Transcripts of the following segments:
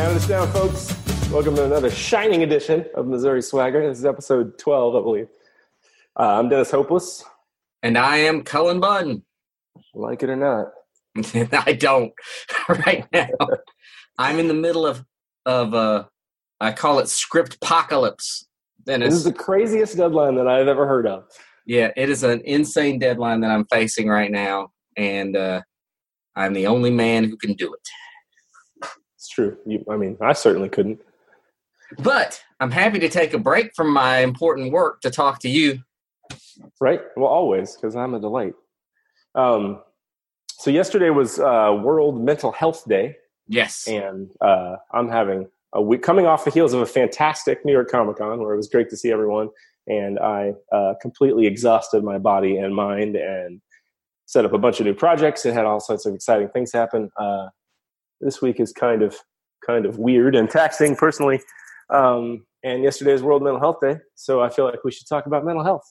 Counting us down, folks. Welcome to another shining edition of Missouri Swagger. This is episode 12, I believe. Uh, I'm Dennis Hopeless. And I am Cullen Bunn. Like it or not. I don't right now. I'm in the middle of of uh I call it script apocalypse. This is the craziest deadline that I've ever heard of. Yeah, it is an insane deadline that I'm facing right now, and uh, I'm the only man who can do it. True. You, I mean, I certainly couldn't. But I'm happy to take a break from my important work to talk to you. Right. Well, always, because I'm a delight. Um, so yesterday was uh, World Mental Health Day. Yes. And uh, I'm having a week coming off the heels of a fantastic New York Comic Con where it was great to see everyone. And I uh, completely exhausted my body and mind and set up a bunch of new projects and had all sorts of exciting things happen. Uh, this week is kind of kind of weird and taxing personally. Um, and yesterday is World Mental Health Day, so I feel like we should talk about mental health.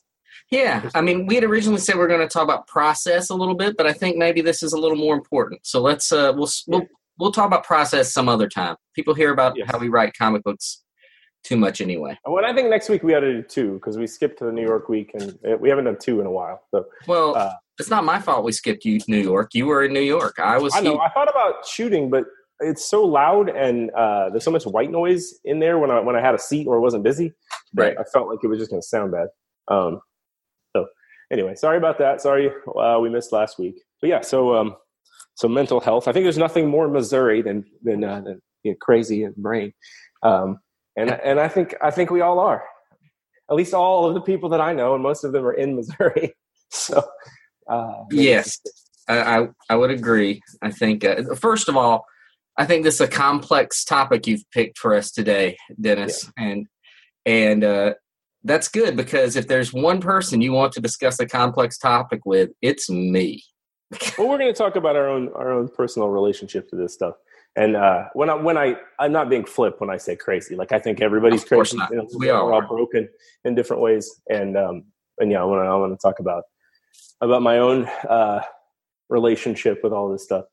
Yeah, I mean, we had originally said we are going to talk about process a little bit, but I think maybe this is a little more important. So let's uh, we'll we'll we'll talk about process some other time. People hear about yes. how we write comic books too much anyway. Well, I think next week we ought to do two because we skipped to the New York week and we haven't done two in a while. So well, uh, it's not my fault we skipped you New York. You were in New York. I was. I know. I thought about shooting, but it's so loud and uh, there's so much white noise in there when I when I had a seat or wasn't busy. Right. I felt like it was just going to sound bad. Um, so anyway, sorry about that. Sorry uh, we missed last week. But yeah, so um, so mental health. I think there's nothing more Missouri than than, uh, than you know, crazy and brain. Um, and and I think I think we all are. At least all of the people that I know, and most of them are in Missouri. So uh, yes, I, I would agree. I think uh, first of all, I think this is a complex topic you've picked for us today, Dennis, yeah. and and uh, that's good because if there's one person you want to discuss a complex topic with, it's me. well, we're going to talk about our own our own personal relationship to this stuff. And uh, when I when I I'm not being flip when I say crazy. Like I think everybody's crazy. You know, we are. We're all broken in different ways. And um, and yeah, I want to I want to talk about about my own uh, relationship with all this stuff.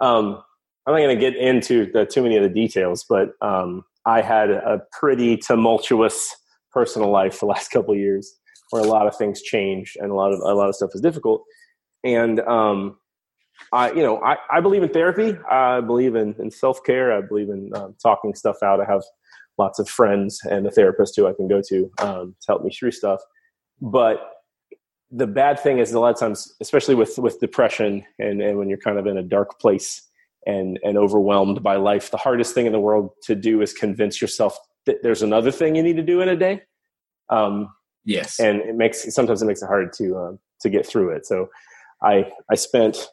Um, I'm not going to get into the, too many of the details, but um, I had a pretty tumultuous personal life the last couple years, where a lot of things changed and a lot of a lot of stuff was difficult. And um, I, you know, I, I believe in therapy. I believe in, in self care. I believe in um, talking stuff out. I have lots of friends and a therapist who I can go to um, to help me through stuff. But the bad thing is a lot of times, especially with with depression and, and when you're kind of in a dark place, and and overwhelmed by life the hardest thing in the world to do is convince yourself that there's another thing you need to do in a day. Um, yes. and it makes sometimes it makes it hard to um, to get through it. So i i spent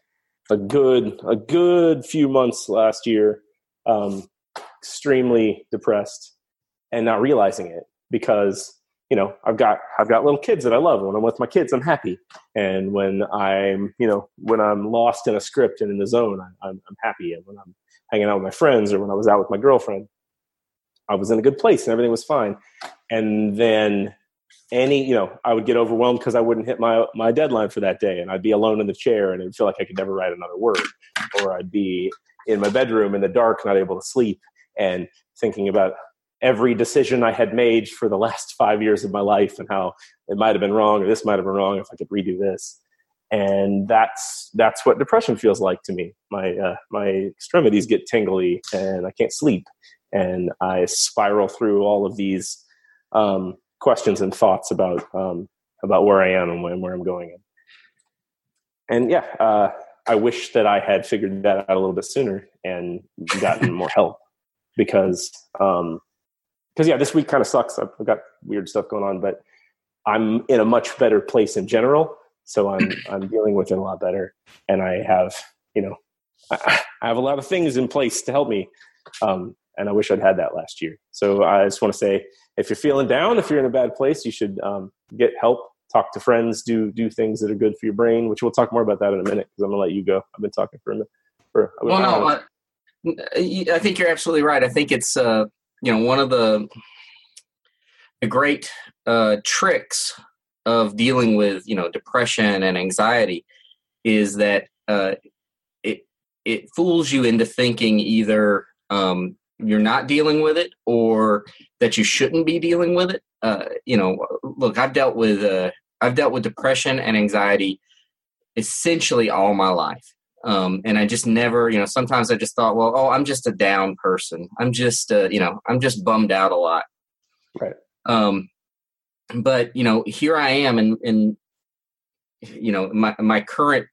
a good a good few months last year um, extremely depressed and not realizing it because you know i've got i've got little kids that i love. When i'm with my kids i'm happy. And when i'm you know when i'm lost in a script and in the zone I, I'm, I'm happy. And when i'm hanging out with my friends or when i was out with my girlfriend i was in a good place and everything was fine. And then any you know i would get overwhelmed because i wouldn't hit my my deadline for that day. And i'd be alone in the chair and it would feel like i could never write another word. Or i'd be in my bedroom in the dark not able to sleep and thinking about every decision I had made for the last five years of my life and how it might have been wrong or this might have been wrong if I could redo this. And that's that's what depression feels like to me. My uh, my extremities get tingly and I can't sleep, and I spiral through all of these um, questions and thoughts about um, about where I am and where, I'm going. And yeah, uh, I wish that I had figured that out a little bit sooner and gotten more help because um, because yeah, this week kind of sucks. I've got weird stuff going on, but I'm in a much better place in general. So I'm I'm dealing with it a lot better, and I have you know I, I have a lot of things in place to help me, um, and I wish I'd had that last year. So I just want to say, if you're feeling down, if you're in a bad place, you should um, get help. Talk to friends. Do do things that are good for your brain. Which we'll talk more about that in a minute because I'm gonna let you go. I've been talking for a minute. For, well, no, I, I think you're absolutely right. I think it's uh, you know one of the the great uh, tricks of dealing with you know depression and anxiety is that uh, it it fools you into thinking either um, you're not dealing with it or that you shouldn't be dealing with it. Uh, you know, look, I've dealt with uh, I've dealt with depression and anxiety essentially all my life. Um, and I just never, you know, sometimes I just thought, well, oh, I'm just a down person. I'm just, uh, you know, I'm just bummed out a lot. Right. Um, but you know, here I am in, in, you know, my my current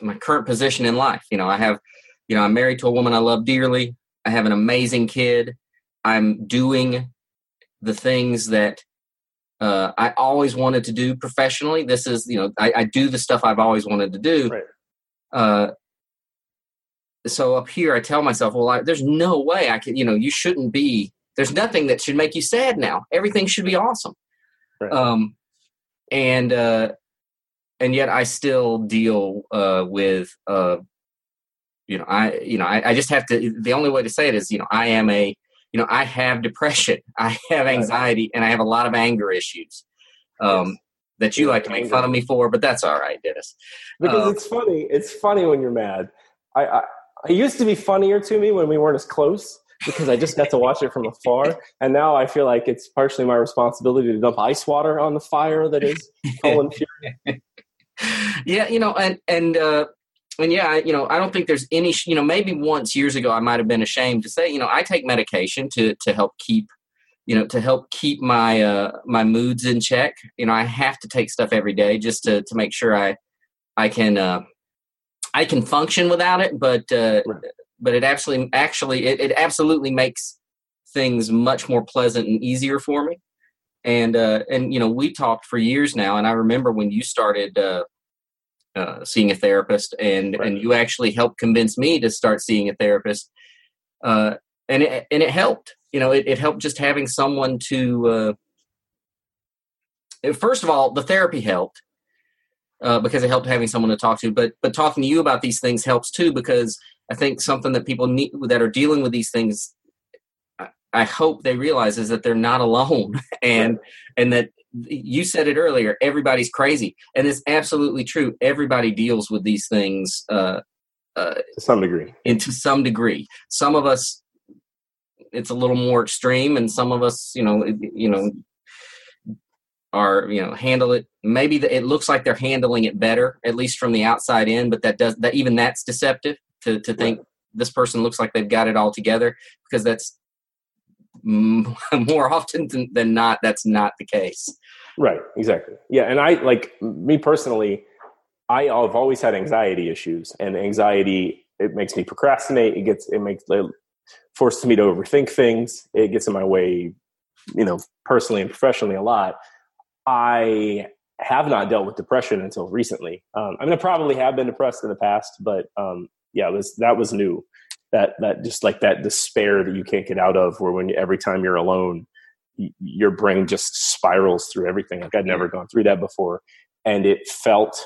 my current position in life. You know, I have, you know, I'm married to a woman I love dearly. I have an amazing kid. I'm doing the things that uh, I always wanted to do professionally. This is, you know, I, I do the stuff I've always wanted to do. Right. Uh, so up here, I tell myself, well, I, there's no way I can, you know, you shouldn't be. There's nothing that should make you sad now. Everything should be awesome. Right. Um, and uh, and yet I still deal uh, with uh, you know I you know I, I just have to. The only way to say it is you know I am a you know I have depression, I have anxiety, and I have a lot of anger issues. Um, yes that you like to make fun of me for, but that's all right, Dennis. Because uh, it's funny. It's funny when you're mad. I, I, it used to be funnier to me when we weren't as close because I just got to watch it from afar, and now I feel like it's partially my responsibility to dump ice water on the fire that is Cullen Fury. yeah, you know, and and uh, and yeah, you know, I don't think there's any. You know, maybe once years ago, I might have been ashamed to say, you know, I take medication to to help keep, you know, to help keep my uh, my moods in check. You know, I have to take stuff every day just to to make sure I I can uh, I can function without it. But uh, right. but it actually actually it, it absolutely makes things much more pleasant and easier for me and uh, and you know we talked for years now and i remember when you started uh, uh, seeing a therapist and right. and you actually helped convince me to start seeing a therapist uh, and it, and it helped you know it, it helped just having someone to uh, first of all the therapy helped uh, because it helped having someone to talk to but but talking to you about these things helps too because i think something that people need that are dealing with these things I hope they realize is that they're not alone and and that you said it earlier everybody's crazy and it's absolutely true everybody deals with these things uh, uh, to some degree. and to some degree. Some of us it's a little more extreme and some of us you know you know are you know handle it. Maybe the, it looks like they're handling it better at least from the outside in but that does that even that's deceptive to to think this person looks like they've got it all together because that's more often than not that's not the case. Right exactly. Yeah and i like me personally i have always had anxiety issues and anxiety it makes me procrastinate it gets it makes it forces me to overthink things. It gets in my way you know personally and professionally a lot. I have not dealt with depression until recently. Um, i mean i probably have been depressed in the past but um, yeah was that was new. That that just like that despair that you can't get out of where when every time you're alone your brain just spirals through everything. Like i'd never gone through that before. And it felt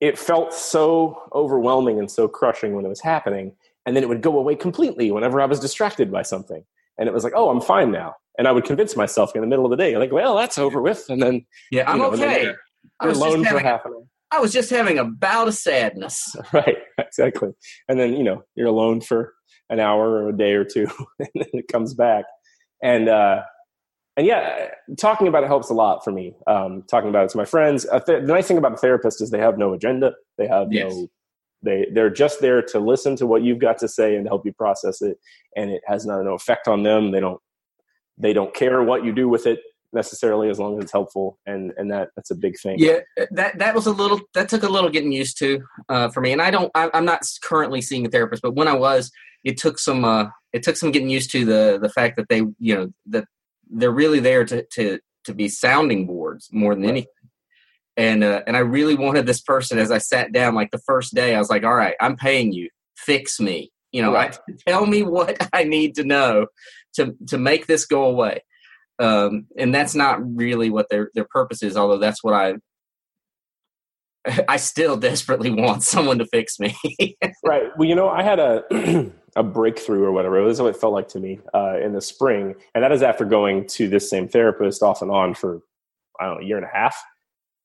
it felt so overwhelming and so crushing when it was happening and then it would go away completely whenever i was distracted by something and it was like oh i'm fine now and i would convince myself in the middle of the day like well that's over with and then yeah i'm know, okay you're, you're alone for half an hour I was just having a bout of sadness. Right, exactly. And then, you know, you're alone for an hour or a day or two, and then it comes back. And, uh, and yeah, talking about it helps a lot for me. Um, talking about it to my friends. Th- the nice thing about a therapist is they have no agenda. They have yes. no, they, they're just there to listen to what you've got to say and help you process it. And it has no, no effect on them. They don't, they don't care what you do with it necessarily as long as it's helpful and and that that's a big thing yeah that that was a little that took a little getting used to uh, for me and i don't I, am not currently seeing a therapist but when i was it took some uh it took some getting used to the the fact that they you know that they're really there to to to be sounding boards more than right. anything and uh, and i really wanted this person as i sat down like the first day i was like all right i'm paying you fix me you know right. I, tell me what i need to know to to make this go away um, and that's not really what their their purpose is. Although that's what I I still desperately want someone to fix me. right. Well, you know, I had a a breakthrough or whatever. This is what it felt like to me uh, in the spring, and that is after going to this same therapist off and on for I don't know a year and a half.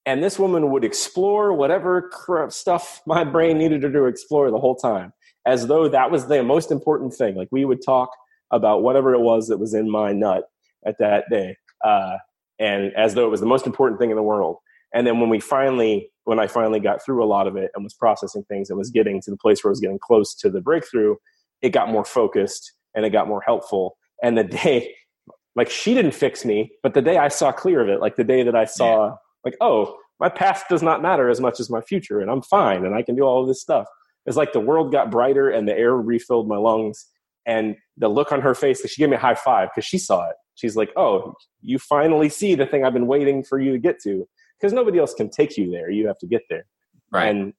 And this woman would explore whatever stuff my brain needed her to explore the whole time. as though that was the most important thing. Like we would talk about whatever it was that was in my nut at that day, uh, and as though it was the most important thing in the world. And then when we finally, when I finally got through a lot of it and was processing things and was getting to the place where I was getting close to the breakthrough, it got more focused and it got more helpful. And the day, like she didn't fix me, but the day I saw clear of it, like the day that I saw, yeah. Like, oh, my past does not matter as much as my future, and I'm fine, and I can do all of this stuff. It's like the world got brighter and the air refilled my lungs, and the look on her face, she gave me a high five because she saw it. She's like, "Oh, you finally see the thing I've been waiting for you to get to." Because nobody else can take you there; you have to get there. Right. And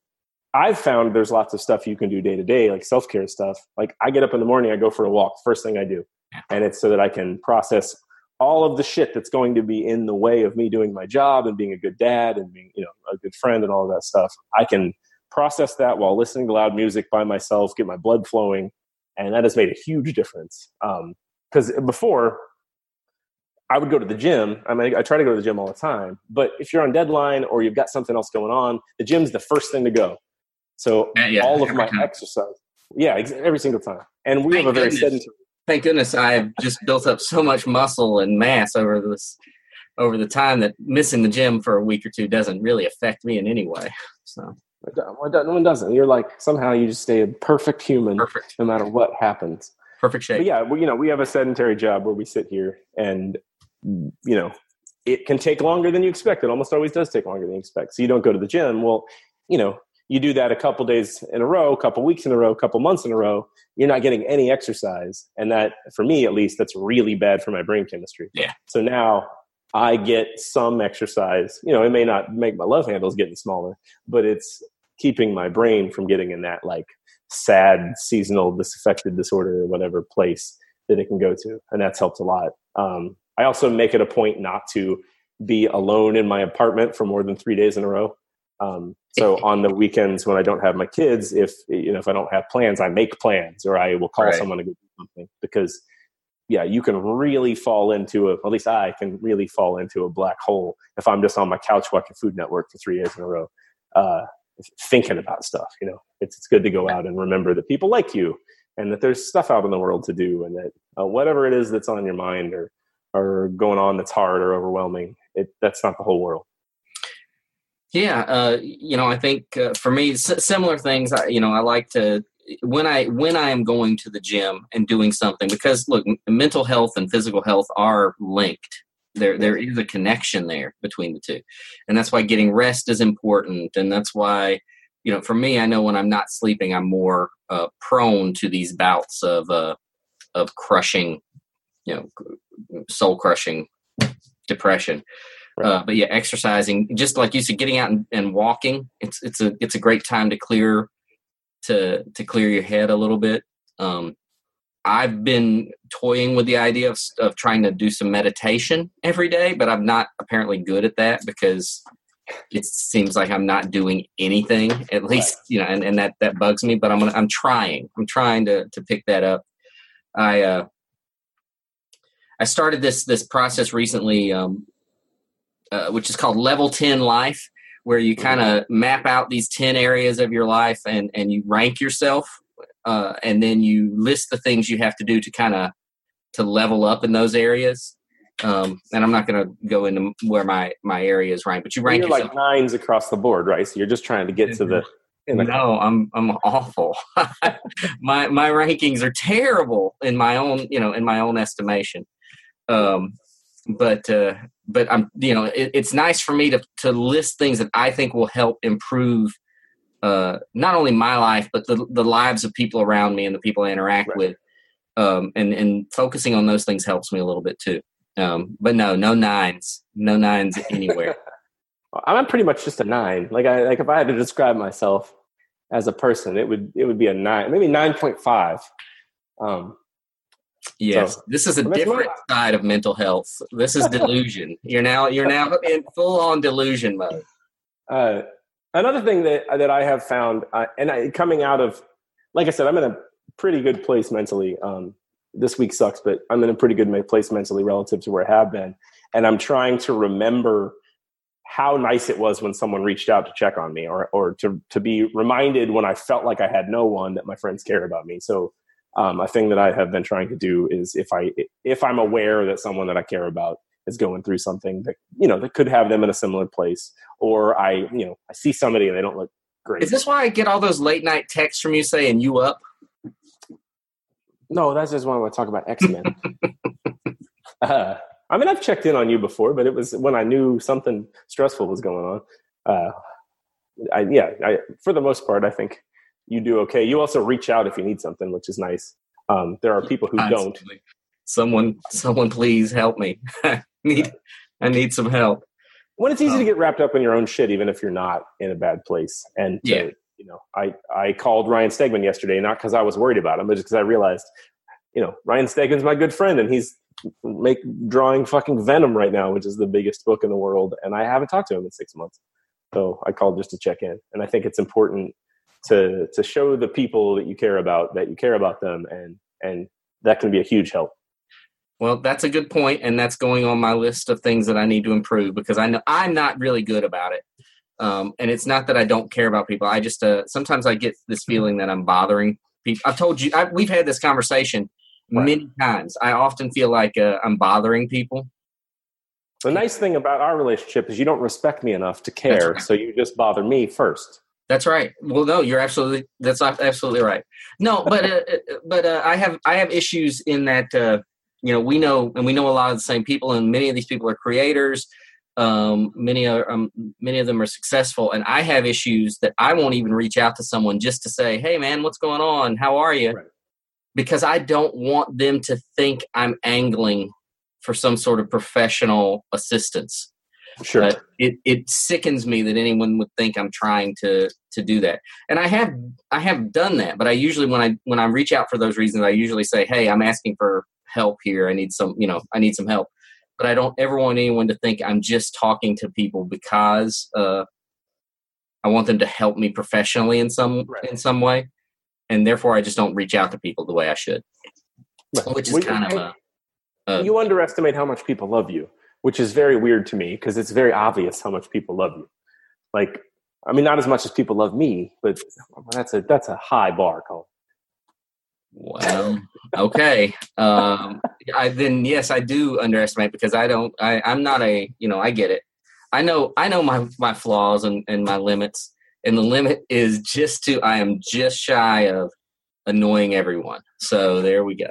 I've found there's lots of stuff you can do day to day, like self care stuff. Like I get up in the morning, I go for a walk. First thing I do, and it's so that I can process all of the shit that's going to be in the way of me doing my job and being a good dad and being you know a good friend and all of that stuff. I can process that while listening to loud music by myself, get my blood flowing, and that has made a huge difference. Because um, before I would go to the gym. I mean, I try to go to the gym all the time. But if you're on deadline or you've got something else going on, the gym's the first thing to go. So yeah, all of my time. exercise, yeah, every single time. And we have a very goodness. sedentary. Thank goodness I've just built up so much muscle and mass over this over the time that missing the gym for a week or two doesn't really affect me in any way. So no one doesn't. You're like somehow you just stay a perfect human, perfect, no matter what happens. Perfect shape. But yeah, well, you know, we have a sedentary job where we sit here, and you know, it can take longer than you expect. It almost always does take longer than you expect. So you don't go to the gym. Well, you know, you do that a couple days in a row, a couple weeks in a row, a couple months in a row, you're not getting any exercise. And that, for me at least, that's really bad for my brain chemistry. Yeah. So now I get some exercise. You know, it may not make my love handles getting smaller, but it's keeping my brain from getting in that like sad seasonal disaffected disorder or whatever place that it can go to. And that's helped a lot. Um, I also make it a point not to be alone in my apartment for more than three days in a row. Um, so on the weekends when I don't have my kids, if you know if I don't have plans, I make plans or I will call right. someone to go do something because yeah, you can really fall into a at least I can really fall into a black hole if I'm just on my couch watching Food Network for three days in a row, uh, thinking about stuff. You know, it's it's good to go out and remember that people like you and that there's stuff out in the world to do and that uh, whatever it is that's on your mind or or going on that's hard or overwhelming, it that's not the whole world. Yeah, uh, you know, I think uh, for me, s- similar things. I, you know, I like to when I when I am going to the gym and doing something because look, mental health and physical health are linked. There there is a connection there between the two, and that's why getting rest is important, and that's why you know, for me, I know when I'm not sleeping, I'm more uh, prone to these bouts of uh, of crushing, you know, soul crushing depression. Uh, but yeah, exercising, just like you said, getting out and, and, walking. It's it's a it's a great time to clear to to clear your head a little bit. Um, I've been toying with the idea of of trying to do some meditation every day, but I'm not apparently good at that because it seems like I'm not doing anything. At least you know, and, and that that bugs me. But I'm gonna, I'm trying. I'm trying to to pick that up. I uh, I started this this process recently um, uh, which is called Level 10 Life, where you kind of map out these 10 areas of your life and, and you rank yourself. Uh, and then you list the things you have to do to kind of to level up in those areas. Um, and I'm not going to go into where my my area is ranked, but you rank you're yourself. like nines across the board, right? So you're just trying to get to the. the no, I'm I'm awful. my my rankings are terrible in my own you know in my own estimation. Um, but uh, but I'm you know it, it's nice for me to to list things that I think will help improve uh, not only my life but the the lives of people around me and the people I interact right. with. Um, and and focusing on those things helps me a little bit too. Um, but no, no nines, no nines anywhere. I'm pretty much just a nine. Like I like if I had to describe myself as a person, it would it would be a nine, maybe nine point five. Um, Yes, so, this is a different side of mental health. This is delusion. you're now you're now in full on delusion mode. Uh, another thing that that I have found, uh, and I, coming out of, like I said, I'm in a pretty good place mentally. Um, this week sucks, but I'm in a pretty good place mentally relative to where I have been, and I'm trying to remember how nice it was when someone reached out to check on me or, or to, to be reminded when I felt like I had no one that my friends care about me. So um, a thing that I have been trying to do is if I, if I'm aware that someone that I care about is going through something that, you know, that could have them in a similar place or I, you know, I see somebody and they don't look great. Is this why I get all those late night texts from you saying you up? No, that's just when I want to talk about X-Men. uh, I mean, I've checked in on you before, but it was when I knew something stressful was going on. Uh, I, yeah, I, for the most part, I think you do okay. You also reach out if you need something, which is nice. Um, there are people who don't. Someone, someone, please help me. I need, I need some help. When it's easy um, to get wrapped up in your own shit, even if you're not in a bad place. And to, yeah, you know, I I called Ryan Stegman yesterday, not because I was worried about him, but just because I realized, you know, Ryan Stegman's my good friend, and he's make drawing fucking Venom right now, which is the biggest book in the world, and I haven't talked to him in six months. So I called just to check in, and I think it's important to to show the people that you care about that you care about them, and and that can be a huge help. Well, that's a good point, and that's going on my list of things that I need to improve because I know I'm not really good about it. Um, and it's not that I don't care about people. I just uh, sometimes I get this feeling that I'm bothering people. I've told you I, we've had this conversation right. many times. I often feel like uh, I'm bothering people. The nice thing about our relationship is you don't respect me enough to care, right. so you just bother me first. That's right. Well, no, you're absolutely that's absolutely right. No, but uh, uh, but uh, I have I have issues in that uh, you know we know and we know a lot of the same people, and many of these people are creators. Um, many are um, many of them are successful, and I have issues that I won't even reach out to someone just to say, "Hey, man, what's going on? How are you?" Right because I don't want them to think I'm angling for some sort of professional assistance. Sure. Uh, it it sickens me that anyone would think I'm trying to to do that. And I have I have done that, but I usually when I when I reach out for those reasons, I usually say, "Hey, I'm asking for help here. I need some, you know, I need some help." But I don't ever want anyone to think I'm just talking to people because uh, I want them to help me professionally in some right. in some way and therefore I just don't reach out to people the way I should, right. which is kind of a, a. You underestimate how much people love you, which is very weird to me because it's very obvious how much people love you. Like, I mean, not as much as people love me, but that's a that's a high bar, Cullen. Well, okay. Um, I then yes, I do underestimate because I don't. I, I'm not a. You know, I get it. I know. I know my my flaws and, and my limits, and the limit is just to I am just shy of annoying everyone. So there we go.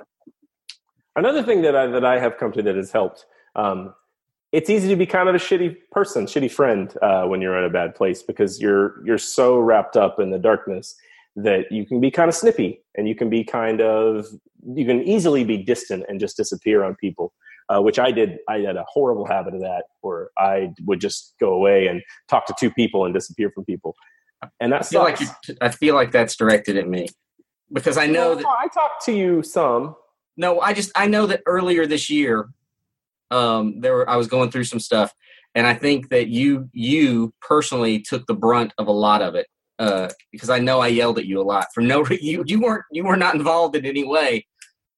Another thing that I that I have come to that has helped. Um, it's easy to be kind of a shitty person, shitty friend uh, when you're in a bad place because you're you're so wrapped up in the darkness that you can be kind of snippy and you can be kind of you can easily be distant and just disappear on people. Uh, which I did. I had a horrible habit of that, where I would just go away and talk to two people and disappear from people and that I feel like I feel like that's directed at me because I know that I talked to you some. No, I just I know that earlier this year, um, there were I was going through some stuff, and I think that you you personally took the brunt of a lot of it uh, because I know I yelled at you a lot for no you you weren't you were not involved in any way,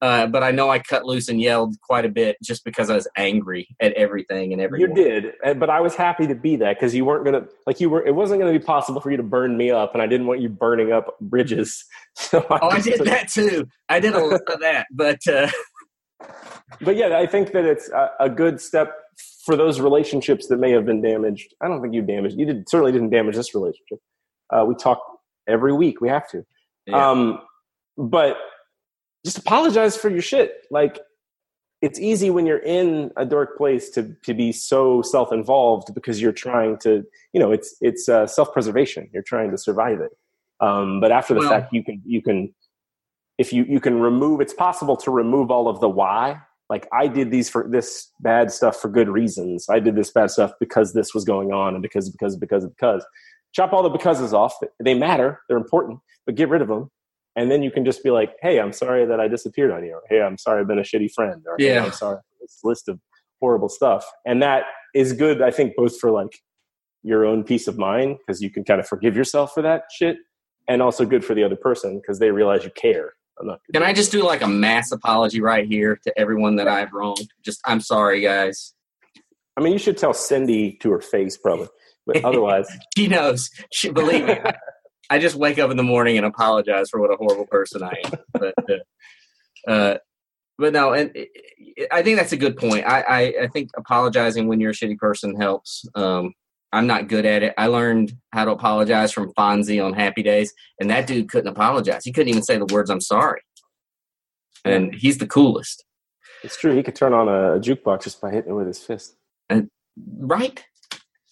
uh, but I know I cut loose and yelled quite a bit just because I was angry at everything and everyone. You did, but I was happy to be that because you weren't gonna like you were. It wasn't gonna be possible for you to burn me up, and I didn't want you burning up bridges. So I oh, I did that too. I did a lot of that, but uh... but yeah, I think that it's a, a, good step for those relationships that may have been damaged. I don't think you damaged. You did certainly didn't damage this relationship. Uh, we talk every week. We have to. Yeah. Um, but just apologize for your shit. Like it's easy when you're in a dark place to to be so self-involved because you're trying to, you know, it's it's uh, self-preservation. You're trying to survive it. Um, but after the well, fact, you can you can if you you can remove. It's possible to remove all of the why. Like I did these for this bad stuff for good reasons. I did this bad stuff because this was going on, and because because because because. Chop all the becauses off. They matter. They're important, but get rid of them and then you can just be like, "Hey, I'm sorry that I disappeared on you," or "Hey, I'm sorry I've been a shitty friend," or "Yeah, hey, I'm sorry this list of horrible stuff." And that is good, I think, both for like your own peace of mind because you can kind of forgive yourself for that shit, and also good for the other person because they realize you care. Can I just do like a mass apology right here to everyone that I've wronged? Just, I'm sorry, guys. I mean, you should tell Cindy to her face, probably. But otherwise, she knows. She believe me. I just wake up in the morning and apologize for what a horrible person I am. But, uh, uh, but no, and I think that's a good point. I, I, I, think apologizing when you're a shitty person helps. Um, I'm not good at it. I learned how to apologize from Fonzie on Happy Days, and that dude couldn't apologize. He couldn't even say the words "I'm sorry," and he's the coolest. It's true. He could turn on a jukebox just by hitting it with his fist. And, right.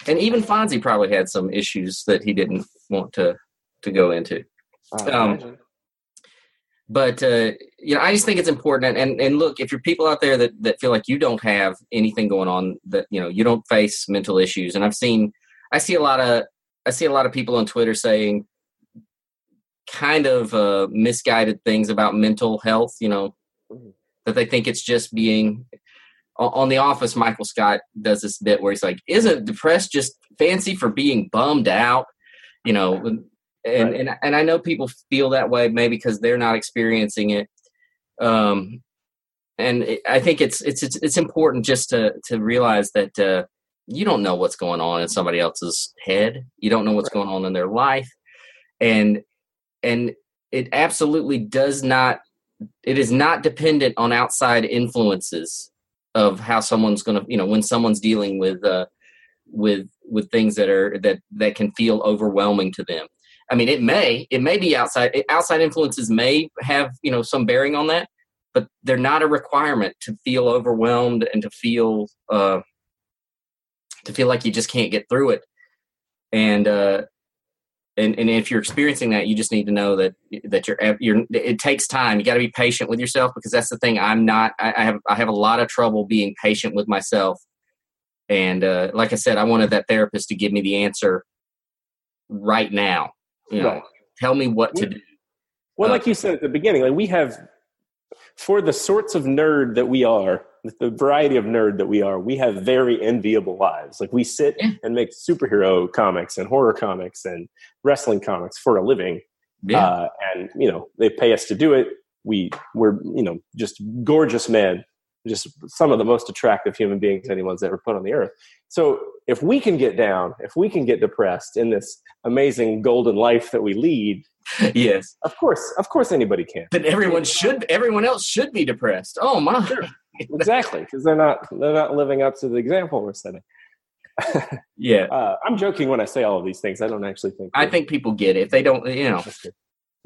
And even Fonzie probably had some issues that he didn't want to to go into. Um, but uh, you know, I just think it's important. And and look, if you're people out there that that feel like you don't have anything going on, that you know you don't face mental issues, and I've seen, I see a lot of, I see a lot of people on Twitter saying kind of uh, misguided things about mental health. You know, that they think it's just being on The Office, Michael Scott does this bit where he's like, "Isn't depressed just fancy for being bummed out?" You know, and right. and and I know people feel that way maybe because they're not experiencing it. Um, and it, I think it's it's it's it's important just to to realize that uh, you don't know what's going on in somebody else's head. You don't know what's right. going on in their life, and and it absolutely does not. It is not dependent on outside influences of how someone's going to you know when someone's dealing with uh with with things that are that that can feel overwhelming to them i mean it may it may be outside outside influences may have you know some bearing on that but they're not a requirement to feel overwhelmed and to feel uh to feel like you just can't get through it and uh and, and if you're experiencing that, you just need to know that that you're you're. It takes time. You got to be patient with yourself because that's the thing. I'm not. I, I have I have a lot of trouble being patient with myself. And uh, like I said, I wanted that therapist to give me the answer right now. You know, tell me what to do. Well, uh, like you said at the beginning, like we have for the sorts of nerd that we are, the variety of nerd that we are, we have very enviable lives. Like we sit yeah. and make superhero comics and horror comics and wrestling comics for a living. Yeah. Uh, and you know, they pay us to do it. We we're, you know, just gorgeous men, just some of the most attractive human beings anyone's ever put on the earth. So if we can get down, if we can get depressed in this amazing golden life that we lead, yes, of course, of course, anybody can. Then everyone should, everyone else should be depressed. Oh my, sure. exactly, because they're not they're not living up to the example we're setting. yeah, uh, I'm joking when I say all of these things. I don't actually think. I think people get it. If they don't, you know.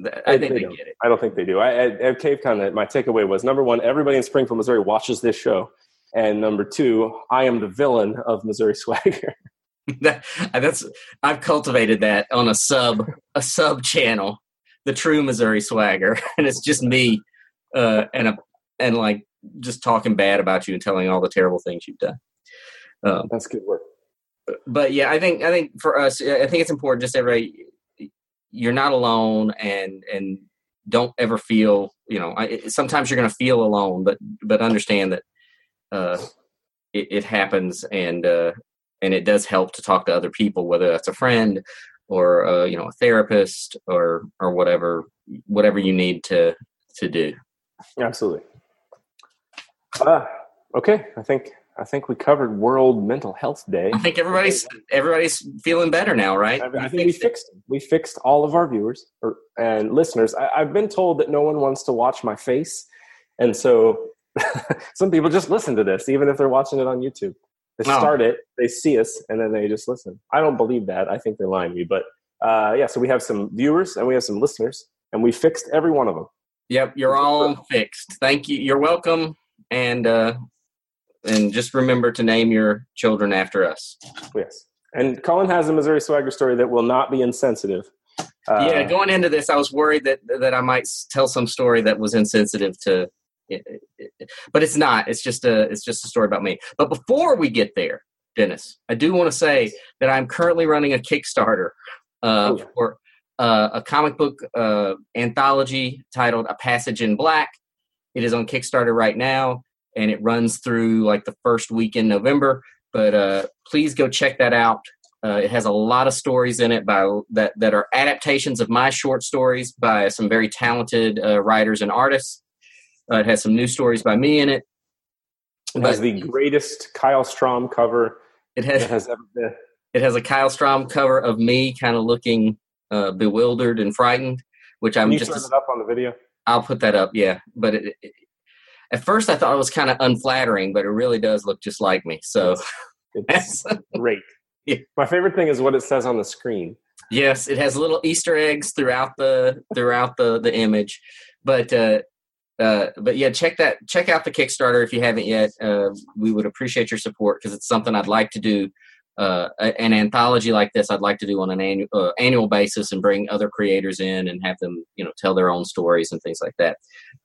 I think they, they, they get it. I don't think they do. I, at, at CaveCon, my takeaway was number one: everybody in Springfield, Missouri, watches this show, and number two, I am the villain of Missouri Swagger. that, that's I've cultivated that on a sub a sub channel, the True Missouri Swagger, and it's just me, uh, and a and like just talking bad about you and telling all the terrible things you've done. Um, that's good work. But yeah, I think I think for us, I think it's important just everybody you're not alone and and don't ever feel you know I, sometimes you're going to feel alone but but understand that uh it, it happens and uh and it does help to talk to other people whether that's a friend or uh, you know a therapist or or whatever whatever you need to to do. Absolutely. Uh, okay i think I think we covered World Mental Health Day. I think everybody's everybody's feeling better now, right? I, I think we fixed we fixed all of our viewers or, and listeners. I, I've been told that no one wants to watch my face, and so some people just listen to this, even if they're watching it on YouTube. They start it, they see us, and then they just listen. I don't believe that. I think they're lying to me. But uh, yeah, so we have some viewers and we have some listeners, and we fixed every one of them. Yep, you're all fixed. Thank you. You're welcome. And uh, and just remember to name your children after us. Yes. And Cullen has a Missouri Swagger story that will not be insensitive. Uh, yeah, going into this, I was worried that that I might tell some story that was insensitive to, but it's not. It's just a it's just a story about me. But before we get there, Dennis, I do want to say that I'm currently running a Kickstarter uh, oh. for uh, a comic book uh, anthology titled "A Passage in Black." It is on Kickstarter right now and it runs through like the first week in November. But uh, please go check that out. Uh, it has a lot of stories in it by that that are adaptations of my short stories by some very talented uh, writers and artists. Uh, it has some new stories by me in it, It has the greatest Kyle Strahm cover it has, it has ever been. It has a Kyle Strahm cover of me kind of looking uh, bewildered and frightened, which I'm Can you just. turn it up on the video? I'll put that up, yeah. But it, it, at first I thought it was kind of unflattering, but it really does look just like me. So It's great. Yeah. My favorite thing is what it says on the screen. yes, it has little Easter eggs throughout the throughout the the image, but. uh uh, but yeah, check that. Check out the Kickstarter if you haven't yet. Uh, we would appreciate your support because it's something I'd like to do. Uh, an anthology like this, I'd like to do on an annual uh, annual basis and bring other creators in and have them, you know, tell their own stories and things like that.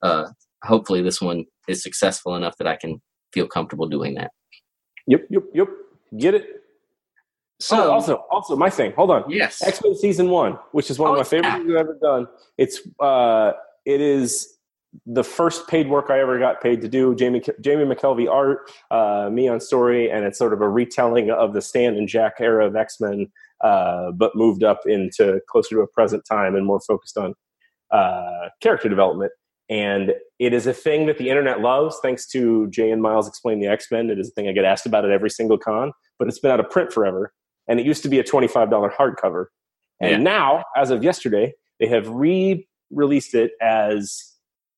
Uh, hopefully, this one is successful enough that I can feel comfortable doing that. Yep, yep, yep. Get it? So, oh, also, also my thing. Hold on. yes, X Men season one, which is one Oh, of my favorite yeah. things I've ever done. It's uh, it is the first paid work I ever got paid to do. Jamie Jamie McKelvie art, uh, me on story, and it's sort of a retelling of the Stan and Jack era of X Men, uh, but moved up into closer to a present time and more focused on uh, character development. And it is a thing that the internet loves, thanks to Jay and Miles explain the X Men. It is a thing I get asked about at every single con, but it's been out of print forever. And it used to be a $25 hardcover. And Yeah. now, as of yesterday, they have re released it as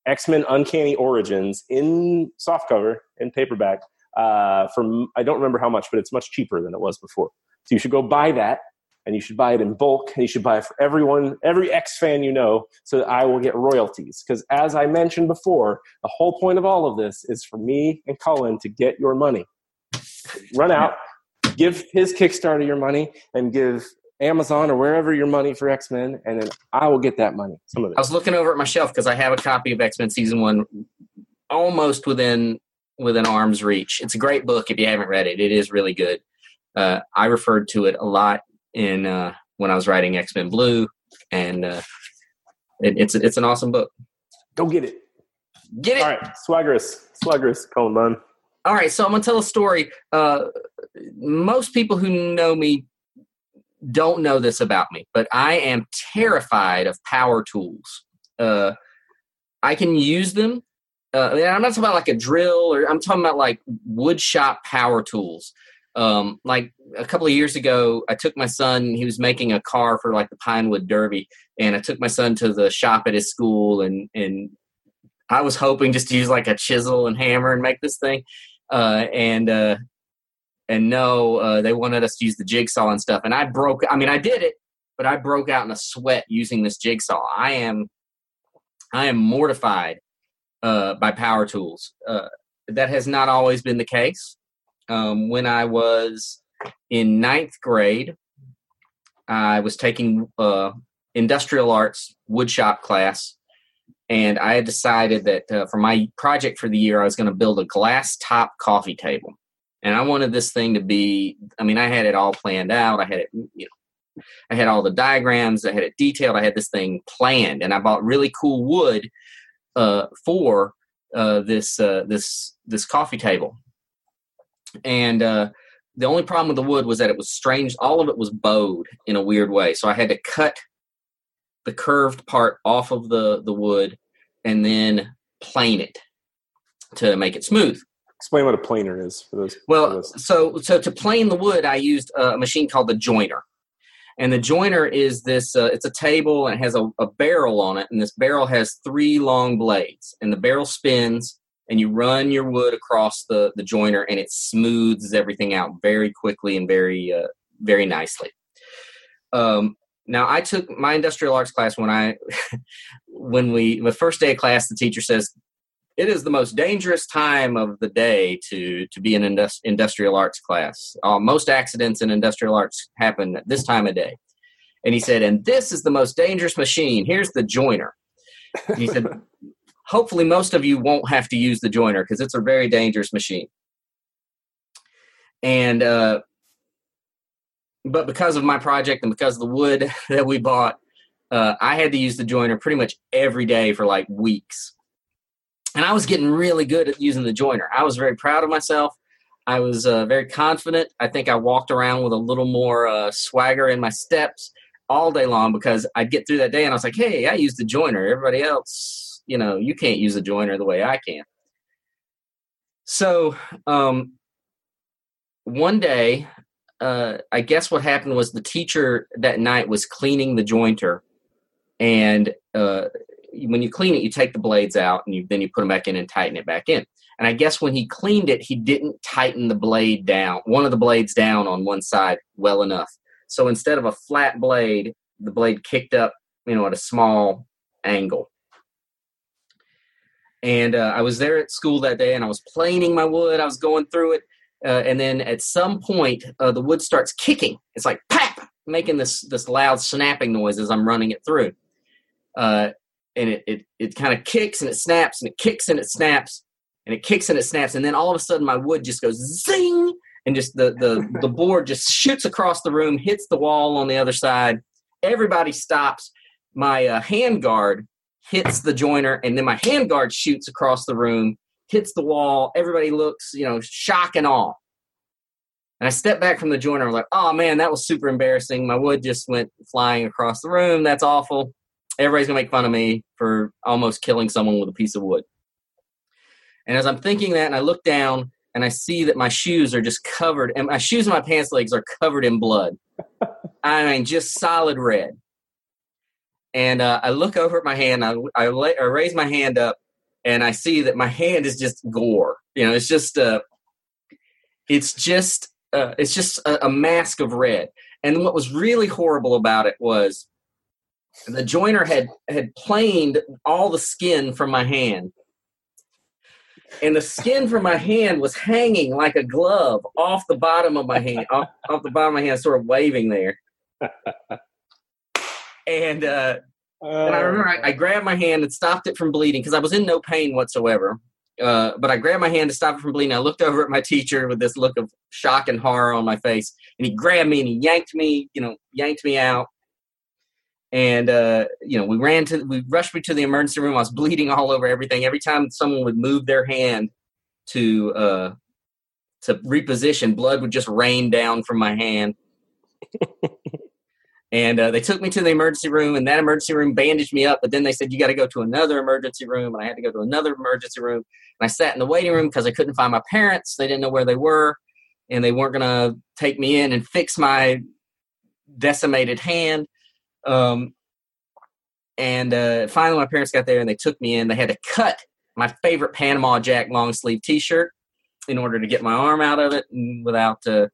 X Men Uncanny Origins in softcover and paperback. Uh, from I don't remember how much, but it's much cheaper than it was before. So you should go buy that, and you should buy it in bulk, and you should buy it for everyone, every X fan you know, so that I will get royalties. Because as I mentioned before, the whole point of all of this is for me and Cullen to get your money. Run out, give his Kickstarter your money, and give Amazon or wherever your money for X Men, and then I will get that money. Some of it. I was looking over at my shelf because I have a copy of X Men season one, almost within within arm's reach. It's a great book if you haven't read it. It is really good. Uh, I referred to it a lot in uh, when I was writing X Men Blue, and uh, it, it's it's an awesome book. Go get it. Get it. All right, Swaggerous, Swaggerous, Cullen Bunn. All right, so I'm gonna tell a story. Uh, most people who know me don't know this about me, but I am terrified of power tools. Uh, I can use them. Uh, and I'm not talking about like a drill, or I'm talking about like wood shop power tools. Um, like a couple of years ago, I took my son. He was making a car for like the Pinewood Derby, and I took my son to the shop at his school, and and I was hoping just to use like a chisel and hammer and make this thing uh, and uh, and no, uh, they wanted us to use the jigsaw and stuff. And I broke. I mean, I did it, but I broke out in a sweat using this jigsaw. I am, I am mortified uh, by power tools. Uh, that has not always been the case. Um, when I was in ninth grade, I was taking uh, industrial arts woodshop class and I had decided that uh, for my project for the year, I was going to build a glass top coffee table, and I wanted this thing to be. I mean, I had it all planned out. I had it, you know, I had all the diagrams. I had it detailed. I had this thing planned, and I bought really cool wood uh, for uh, this uh, this this coffee table. And uh, the only problem with the wood was that it was strange. All of it was bowed in a weird way, so I had to cut the curved part off of the the wood and then plane it to make it smooth. Explain what a planer is for those. for Well, those. so so to plane the wood, I used a machine called the joiner, and the joiner is this. Uh, it's a table and it has a, a barrel on it, and this barrel has three long blades, and the barrel spins, and you run your wood across the the joiner, and it smooths everything out very quickly and very uh, very nicely. Um, now I took my industrial arts class when I when we the first day of class the teacher says it is the most dangerous time of the day to to be in indus- industrial arts class. Uh, most accidents in industrial arts happen at this time of day. And he said, and this is the most dangerous machine. Here's the joiner. He said, hopefully most of you won't have to use the joiner because it's a very dangerous machine. And uh, but because of my project and because of the wood that we bought, uh, I had to use the joiner pretty much every day for like weeks. And I was getting really good at using the joiner. I was very proud of myself. I was uh, very confident. I think I walked around with a little more uh, swagger in my steps all day long because I'd get through that day and I was like, hey, I used the joiner. Everybody else, you know, you can't use the joiner the way I can. So um, one day, uh, I guess what happened was the teacher that night was cleaning the jointer, and uh, when you clean it, you take the blades out and you, then you put them back in and tighten it back in. And I guess when he cleaned it, he didn't tighten the blade down, one of the blades down on one side well enough. So instead of a flat blade, the blade kicked up, you know, at a small angle. And uh, I was there at school that day and I was planing my wood. I was going through it. Uh, and then at some point, uh, the wood starts kicking. It's like pap, making this, this loud snapping noise as I'm running it through. Uh, and it, it, it kind of kicks and it snaps and it kicks and it snaps and it kicks and it snaps and then all of a sudden my wood just goes zing and just the the the board just shoots across the room hits the wall on the other side everybody stops my uh, hand guard hits the joiner and then my hand guard shoots across the room hits the wall. Everybody looks you know shock and awe. And i step back from the joiner i'm like oh man that was super embarrassing. My wood just went flying across the room. That's awful. Everybody's gonna make fun of me for almost killing someone with a piece of wood. And as I'm thinking that, and I look down and I see that my shoes are just covered, and my shoes and my pants legs are covered in blood. I mean, just solid red. And uh, I look over at my hand. I, I, I, raise my hand up, and I see that my hand is just gore. You know, it's just uh, it's just uh, it's just a, a mask of red. And what was really horrible about it was the joiner had had planed all the skin from my hand and the skin from my hand was hanging like a glove off the bottom of my hand, off, off the bottom of my hand, sort of waving there. and uh, and I remember I, I, grabbed my hand and stopped it from bleeding because I was in no pain whatsoever. Uh, but I grabbed my hand to stop it from bleeding. I looked over at my teacher with this look of shock and horror on my face, and he grabbed me and he yanked me, you know, yanked me out. And uh, you know we ran to we rushed me to the emergency room. I was bleeding all over everything. Every time someone would move their hand to uh, to reposition blood would just rain down from my hand and uh, they took me to the emergency room and that emergency room bandaged me up but then they said you got to go to another emergency room and i had to go to another emergency room and i sat in the waiting room because i couldn't find my parents they didn't know where they were and they weren't going to take me in and fix my decimated hand um, and uh, finally, my parents got there and they took me in. They had to cut my favorite Panama Jack long sleeve T-shirt in order to get my arm out of it and without uh,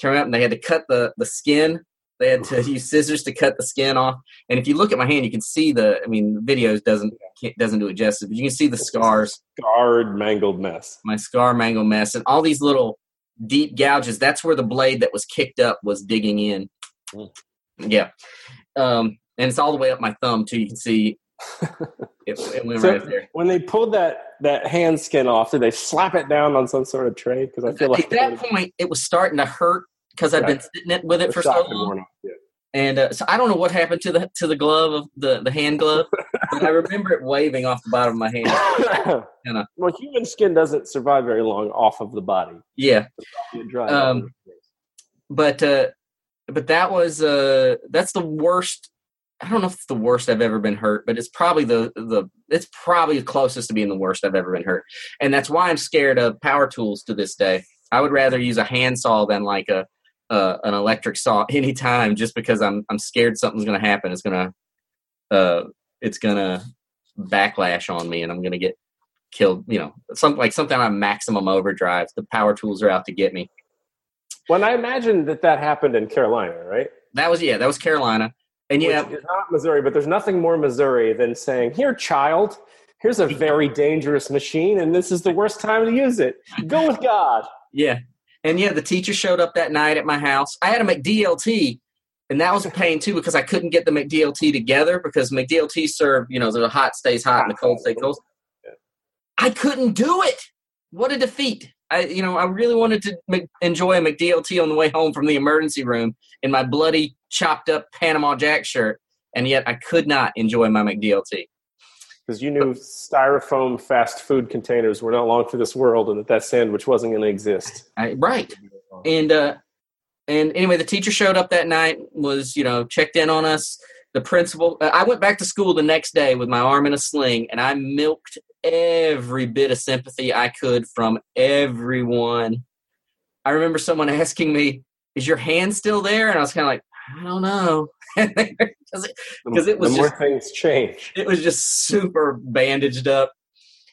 turning up. And they had to cut the the skin. They had to use scissors to cut the skin off. And if you look at my hand, you can see the. I mean, the videos doesn't doesn't do it justice, but you can see the scars. Scarred, mangled mess. My scar, mangled mess, and all these little deep gouges. That's where the blade that was kicked up was digging in. Mm. Yeah um, and it's all the way up my thumb too. You can see it, it went so right there. When they pulled that that hand skin off, did they slap it down on some sort of tray? Because I feel like at that point it was starting to hurt because I've been sitting it with it the for so long. And uh, so I don't know what happened to the to the glove of the the hand glove, but I remember it waving off the bottom of my hand. and, well, human skin doesn't survive very long off of the body. Yeah. Um, but uh, but that was uh that's the worst I don't know if it's the worst I've ever been hurt, but it's probably the the it's probably the closest to being the worst I've ever been hurt. And that's why I'm scared of power tools to this day. I would rather use a handsaw than like a uh, an electric saw anytime just because I'm I'm scared something's going to happen. It's going to uh it's going to backlash on me and I'm going to get killed, you know. Something like something on maximum overdrive. The power tools are out to get me. When I imagine that that happened in Carolina, right? That was yeah, that was Carolina, and yeah, it's not Missouri, but there's nothing more Missouri than saying, "Here, child, here's a very dangerous machine, and this is the worst time to use it. Go with God." Yeah, and yeah, the teacher showed up that night at my house. I had a McDLT, and that was a pain too because I couldn't get the McDLT together because McDLT served, you know, the hot stays hot and the cold stays cold. I couldn't do it. What a defeat! I, you know, I really wanted to enjoy a McDLT on the way home from the emergency room in my bloody, chopped up Panama Jack shirt, and yet I could not enjoy my McDLT. Because you knew styrofoam fast food containers were not long for this world, and that that sandwich wasn't going to exist. I, right, and uh, and anyway, the teacher showed up that night, was you know checked in on us. The principal, uh, I went back to school the next day with my arm in a sling, and I milked every bit of sympathy I could from everyone. I remember someone asking me, "Is your hand still there?" And I was kind of like, "I don't know," because it, it, was the more just, things change. It was just super bandaged up.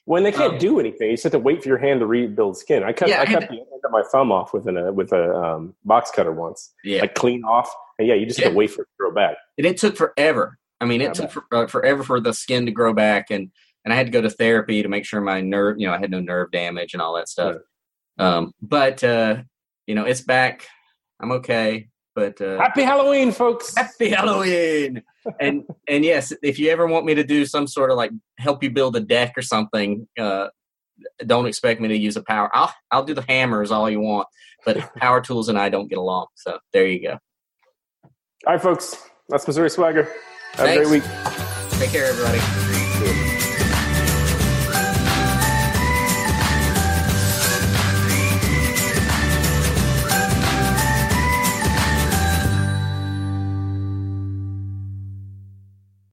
When they can't um, do anything, you just have to wait for your hand to rebuild skin. I cut, yeah, I, cut the end of my thumb off with a with a um, box cutter once. Yeah, like clean off, and yeah, you just yeah. have to wait for it to grow back. And it took forever. I mean, it yeah, took for, uh, forever for the skin to grow back, and and I had to go to therapy to make sure my nerve, you know, I had no nerve damage and all that stuff. Um, but uh, you know, it's back. I'm okay. But uh, happy Halloween, folks! Happy Halloween! and and yes, if you ever want me to do some sort of like help you build a deck or something, uh, don't expect me to use a power. I'll I'll do the hammers all you want, but power tools and I don't get along. So there you go. All right, folks. That's Missouri Swagger. Have Thanks. a great week. Take care, everybody.